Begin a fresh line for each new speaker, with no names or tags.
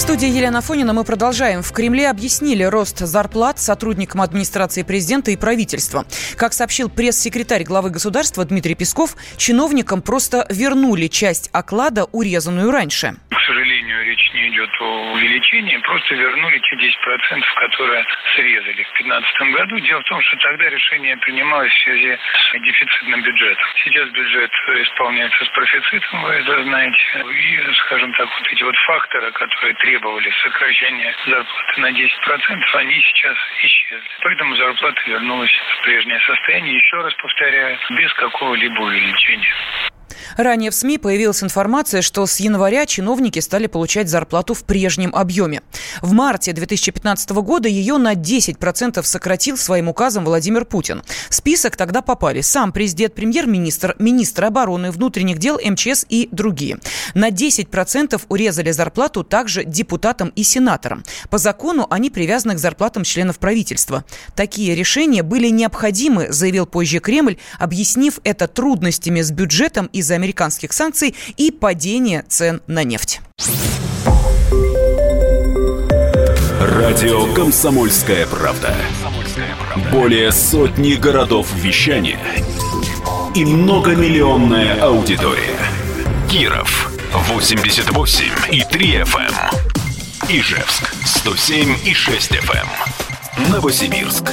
студии Елена Фонина мы продолжаем. В Кремле объяснили рост зарплат сотрудникам администрации президента и правительства. Как сообщил пресс-секретарь главы государства Дмитрий Песков, чиновникам просто вернули часть оклада, урезанную раньше.
Увеличении, просто вернули те 10%, которые срезали в 2015 году. Дело в том, что тогда решение принималось в связи с дефицитным бюджетом. Сейчас бюджет исполняется с профицитом, вы это знаете. И, скажем так, вот эти вот факторы, которые требовали сокращения зарплаты на 10%, они сейчас исчезли. Поэтому зарплата вернулась в прежнее состояние, еще раз повторяю, без какого-либо увеличения.
Ранее в СМИ появилась информация, что с января чиновники стали получать зарплату в прежнем объеме. В марте 2015 года ее на 10% сократил своим указом Владимир Путин. В список тогда попали сам президент, премьер-министр, министр обороны, внутренних дел, МЧС и другие. На 10% урезали зарплату также депутатам и сенаторам. По закону они привязаны к зарплатам членов правительства. Такие решения были необходимы, заявил позже Кремль, объяснив это трудностями с бюджетом из-за американских санкций и падения цен на нефть.
Радио «Комсомольская правда». Более сотни городов вещания и многомиллионная аудитория. Киров 88 и 3 FM. Эм. Ижевск 107 и 6 FM. Эм. Новосибирск